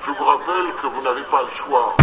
Je vous rappelle que vous n'avez pas le choix.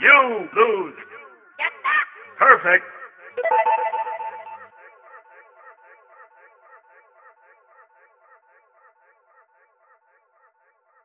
You lose. Perfect.